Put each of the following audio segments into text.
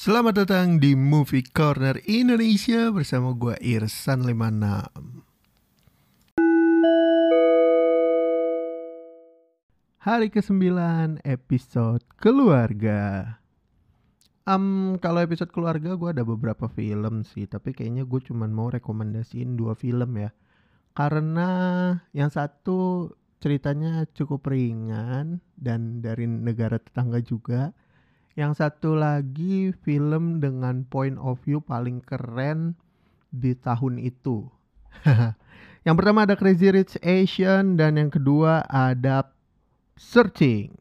Selamat datang di Movie Corner Indonesia bersama gue Irsan 56. Hari ke-9 episode keluarga. Um, kalau episode keluarga gue ada beberapa film sih, tapi kayaknya gue cuman mau rekomendasiin dua film ya. Karena yang satu ceritanya cukup ringan dan dari negara tetangga juga. Yang satu lagi film dengan point of view paling keren di tahun itu. yang pertama ada Crazy Rich Asian dan yang kedua ada Searching.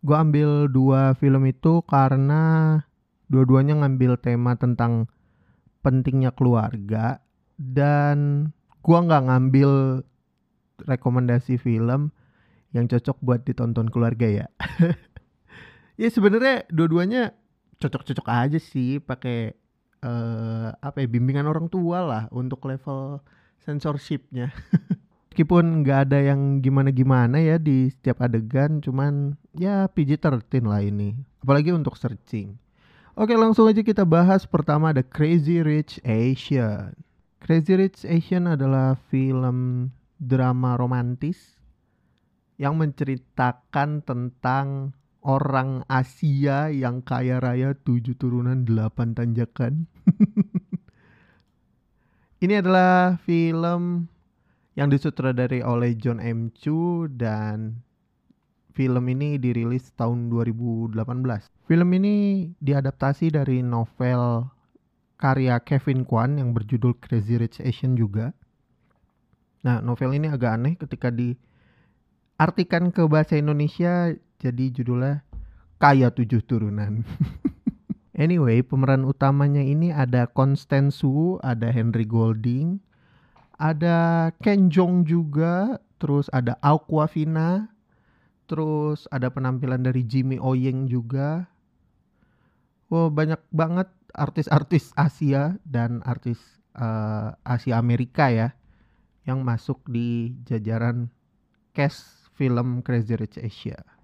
Gue ambil dua film itu karena dua-duanya ngambil tema tentang pentingnya keluarga dan gue nggak ngambil rekomendasi film yang cocok buat ditonton keluarga ya. ya sebenarnya dua-duanya cocok-cocok aja sih pakai uh, apa ya bimbingan orang tua lah untuk level censorshipnya. Meskipun nggak ada yang gimana-gimana ya di setiap adegan, cuman ya PG-13 lah ini. Apalagi untuk searching. Oke langsung aja kita bahas pertama ada Crazy Rich Asian. Crazy Rich Asian adalah film drama romantis yang menceritakan tentang orang Asia yang kaya raya tujuh turunan delapan tanjakan. Ini adalah film yang disutradari oleh John M. Chu dan film ini dirilis tahun 2018. Film ini diadaptasi dari novel karya Kevin Kwan yang berjudul Crazy Rich Asian juga. Nah, novel ini agak aneh ketika diartikan ke bahasa Indonesia jadi judulnya Kaya Tujuh Turunan. anyway, pemeran utamanya ini ada Constance Wu, ada Henry Golding, ada Ken Jong juga, terus ada Aquafina, terus ada penampilan dari Jimmy Oyeng juga. Wow, banyak banget artis-artis Asia dan artis uh, Asia Amerika ya yang masuk di jajaran cast film Crazy Rich Asia.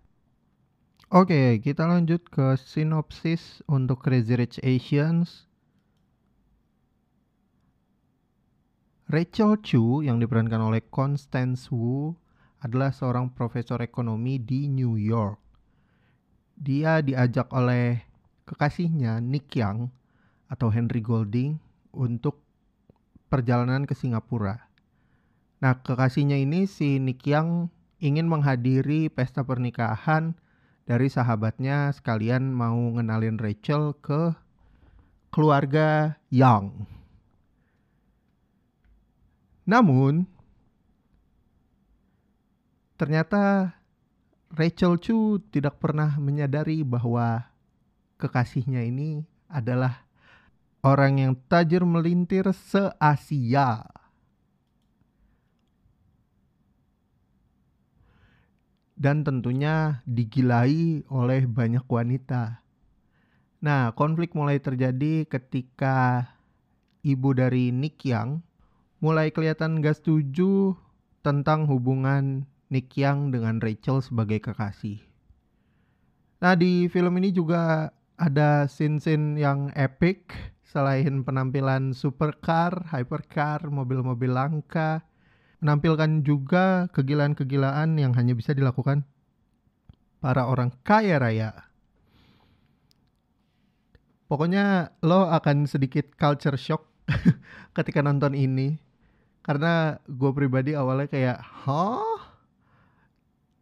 Oke, kita lanjut ke sinopsis untuk Crazy Rich Asians. Rachel Chu yang diperankan oleh Constance Wu adalah seorang profesor ekonomi di New York. Dia diajak oleh kekasihnya Nick Yang atau Henry Golding untuk perjalanan ke Singapura. Nah, kekasihnya ini si Nick Yang ingin menghadiri pesta pernikahan dari sahabatnya sekalian mau ngenalin Rachel ke keluarga Yang. Namun ternyata Rachel Chu tidak pernah menyadari bahwa kekasihnya ini adalah orang yang tajir melintir se-Asia. Dan tentunya digilai oleh banyak wanita. Nah, konflik mulai terjadi ketika ibu dari Nick Yang mulai kelihatan gak setuju tentang hubungan Nick Yang dengan Rachel sebagai kekasih. Nah di film ini juga ada scene-scene yang epic selain penampilan supercar, hypercar, mobil-mobil langka, menampilkan juga kegilaan-kegilaan yang hanya bisa dilakukan para orang kaya raya. Pokoknya lo akan sedikit culture shock ketika nonton ini. Karena gue pribadi awalnya kayak hah?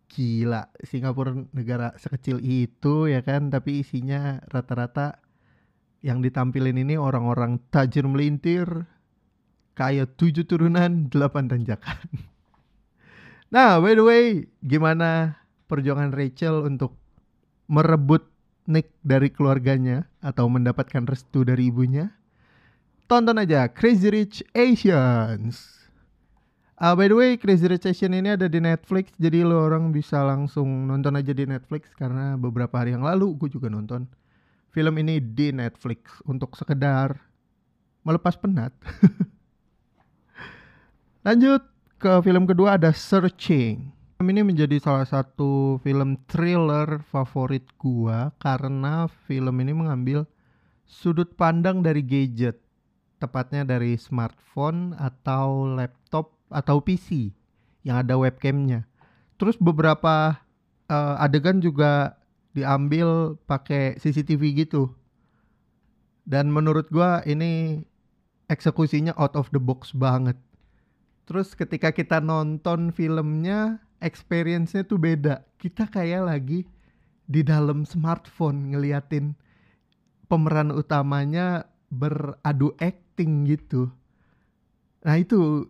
Gila Singapura negara sekecil itu ya kan? Tapi isinya rata-rata yang ditampilin ini orang-orang tajir melintir kaya tujuh turunan delapan tanjakan nah by the way gimana perjuangan Rachel untuk merebut Nick dari keluarganya atau mendapatkan restu dari ibunya tonton aja Crazy Rich Asians. Uh, by the way, Crazy Rich Asians ini ada di Netflix, jadi lo orang bisa langsung nonton aja di Netflix karena beberapa hari yang lalu gue juga nonton film ini di Netflix untuk sekedar melepas penat. Lanjut ke film kedua ada Searching. Film ini menjadi salah satu film thriller favorit gua karena film ini mengambil sudut pandang dari gadget, tepatnya dari smartphone atau laptop atau PC yang ada webcamnya. Terus beberapa uh, adegan juga diambil pakai CCTV gitu. Dan menurut gua ini eksekusinya out of the box banget. Terus ketika kita nonton filmnya experience-nya tuh beda. Kita kayak lagi di dalam smartphone ngeliatin pemeran utamanya beradu acting gitu. Nah itu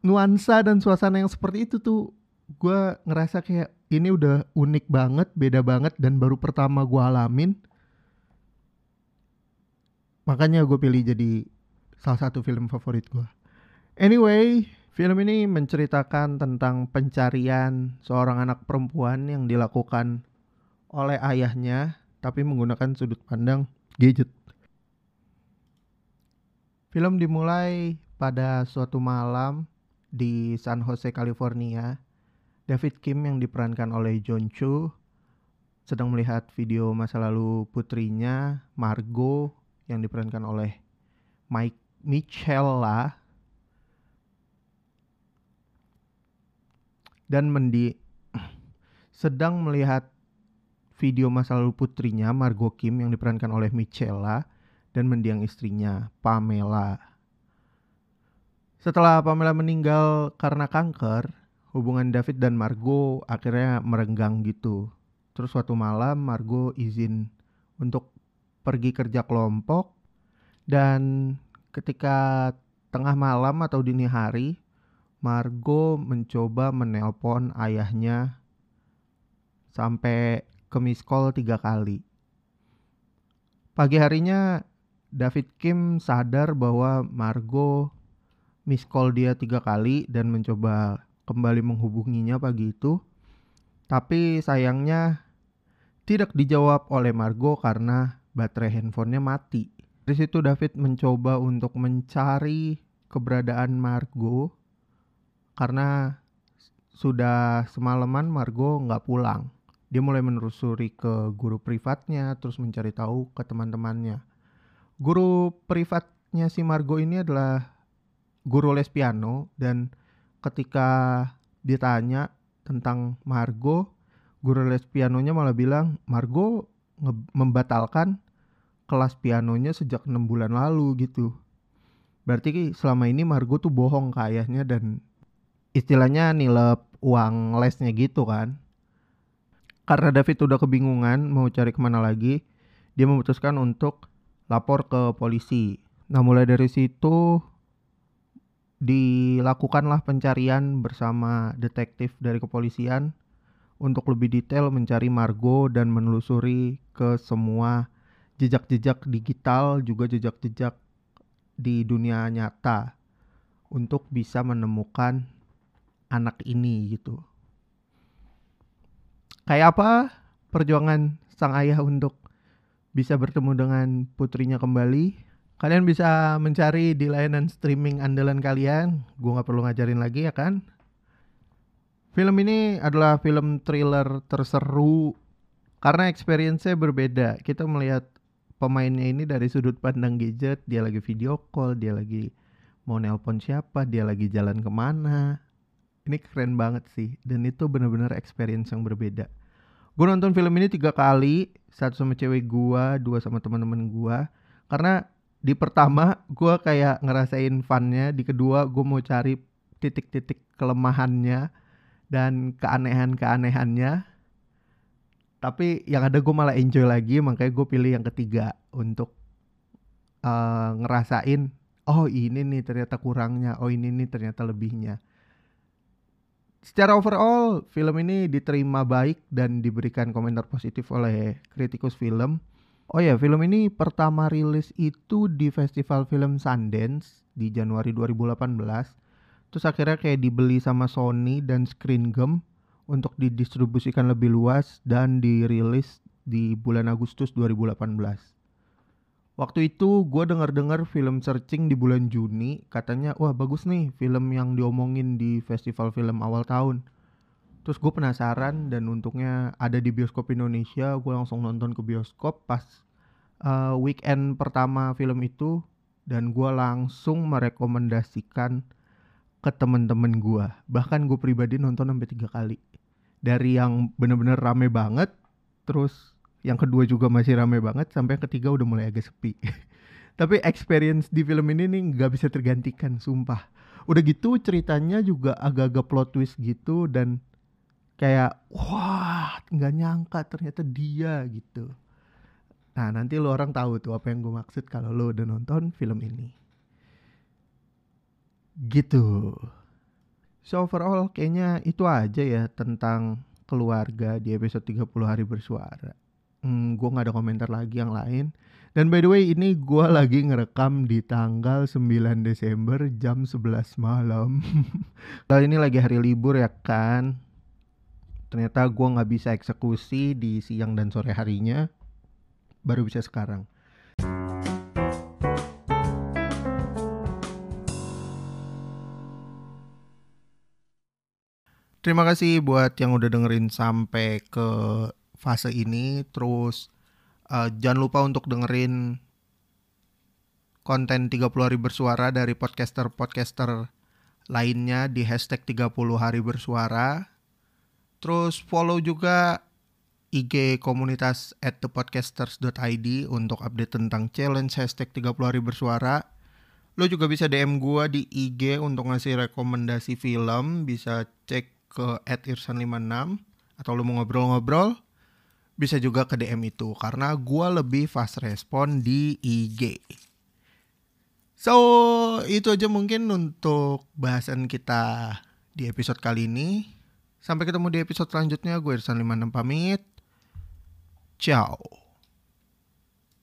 nuansa dan suasana yang seperti itu tuh gue ngerasa kayak ini udah unik banget, beda banget dan baru pertama gue alamin. Makanya gue pilih jadi salah satu film favorit gue. Anyway, Film ini menceritakan tentang pencarian seorang anak perempuan yang dilakukan oleh ayahnya tapi menggunakan sudut pandang gadget. Film dimulai pada suatu malam di San Jose, California. David Kim yang diperankan oleh John Cho sedang melihat video masa lalu putrinya Margot yang diperankan oleh Mike Michella dan Mendi sedang melihat video masa lalu putrinya Margot Kim yang diperankan oleh Michela dan mendiang istrinya Pamela. Setelah Pamela meninggal karena kanker, hubungan David dan Margot akhirnya merenggang gitu. Terus suatu malam Margot izin untuk pergi kerja kelompok dan ketika tengah malam atau dini hari Margo mencoba menelpon ayahnya sampai ke miss call tiga kali. Pagi harinya David Kim sadar bahwa Margo miss call dia tiga kali dan mencoba kembali menghubunginya pagi itu. Tapi sayangnya tidak dijawab oleh Margo karena baterai handphonenya mati. Dari situ David mencoba untuk mencari keberadaan Margo karena sudah semalaman Margo nggak pulang. Dia mulai menelusuri ke guru privatnya, terus mencari tahu ke teman-temannya. Guru privatnya si Margo ini adalah guru les piano dan ketika ditanya tentang Margo, guru les pianonya malah bilang Margo membatalkan kelas pianonya sejak enam bulan lalu gitu. Berarti selama ini Margo tuh bohong ke ayahnya dan istilahnya nilep uang lesnya gitu kan. Karena David udah kebingungan mau cari ke mana lagi, dia memutuskan untuk lapor ke polisi. Nah mulai dari situ dilakukanlah pencarian bersama detektif dari kepolisian untuk lebih detail mencari Margo dan menelusuri ke semua jejak-jejak digital juga jejak-jejak di dunia nyata untuk bisa menemukan anak ini gitu. Kayak apa perjuangan sang ayah untuk bisa bertemu dengan putrinya kembali? Kalian bisa mencari di layanan streaming andalan kalian. Gue nggak perlu ngajarin lagi ya kan? Film ini adalah film thriller terseru karena experience-nya berbeda. Kita melihat pemainnya ini dari sudut pandang gadget, dia lagi video call, dia lagi mau nelpon siapa, dia lagi jalan ke mana, ini keren banget sih dan itu bener-bener experience yang berbeda. Gue nonton film ini tiga kali satu sama cewek gue dua sama teman-teman gue karena di pertama gue kayak ngerasain funnya di kedua gue mau cari titik-titik kelemahannya dan keanehan-keanehannya. Tapi yang ada gue malah enjoy lagi makanya gue pilih yang ketiga untuk uh, ngerasain oh ini nih ternyata kurangnya oh ini nih ternyata lebihnya Secara overall, film ini diterima baik dan diberikan komentar positif oleh kritikus film. Oh ya, film ini pertama rilis itu di Festival Film Sundance di Januari 2018. Terus akhirnya kayak dibeli sama Sony dan Screen Gem untuk didistribusikan lebih luas dan dirilis di bulan Agustus 2018. Waktu itu gue denger-dengar film searching di bulan Juni katanya wah bagus nih film yang diomongin di festival film awal tahun. terus gue penasaran dan untungnya ada di bioskop Indonesia gue langsung nonton ke bioskop pas uh, weekend pertama film itu dan gue langsung merekomendasikan ke temen-temen gue bahkan gue pribadi nonton sampai tiga kali dari yang bener-bener rame banget terus yang kedua juga masih rame banget sampai yang ketiga udah mulai agak sepi. Tapi experience di film ini nih nggak bisa tergantikan sumpah. Udah gitu ceritanya juga agak-agak plot twist gitu dan kayak wah nggak nyangka ternyata dia gitu. Nah nanti lo orang tahu tuh apa yang gue maksud kalau lo udah nonton film ini. Gitu. So overall kayaknya itu aja ya tentang keluarga di episode 30 hari bersuara hmm, gue nggak ada komentar lagi yang lain. Dan by the way ini gue lagi ngerekam di tanggal 9 Desember jam 11 malam. Kali ini lagi hari libur ya kan? Ternyata gue nggak bisa eksekusi di siang dan sore harinya. Baru bisa sekarang. Terima kasih buat yang udah dengerin sampai ke fase ini. Terus uh, jangan lupa untuk dengerin konten 30 hari bersuara dari podcaster-podcaster lainnya di hashtag 30 hari bersuara. Terus follow juga IG komunitas at thepodcasters.id untuk update tentang challenge hashtag 30 hari bersuara. Lo juga bisa DM gue di IG untuk ngasih rekomendasi film. Bisa cek ke at irsan56. Atau lo mau ngobrol-ngobrol, bisa juga ke DM itu. Karena gue lebih fast respon di IG. So, itu aja mungkin untuk bahasan kita di episode kali ini. Sampai ketemu di episode selanjutnya. Gue Irsan 56 pamit. Ciao.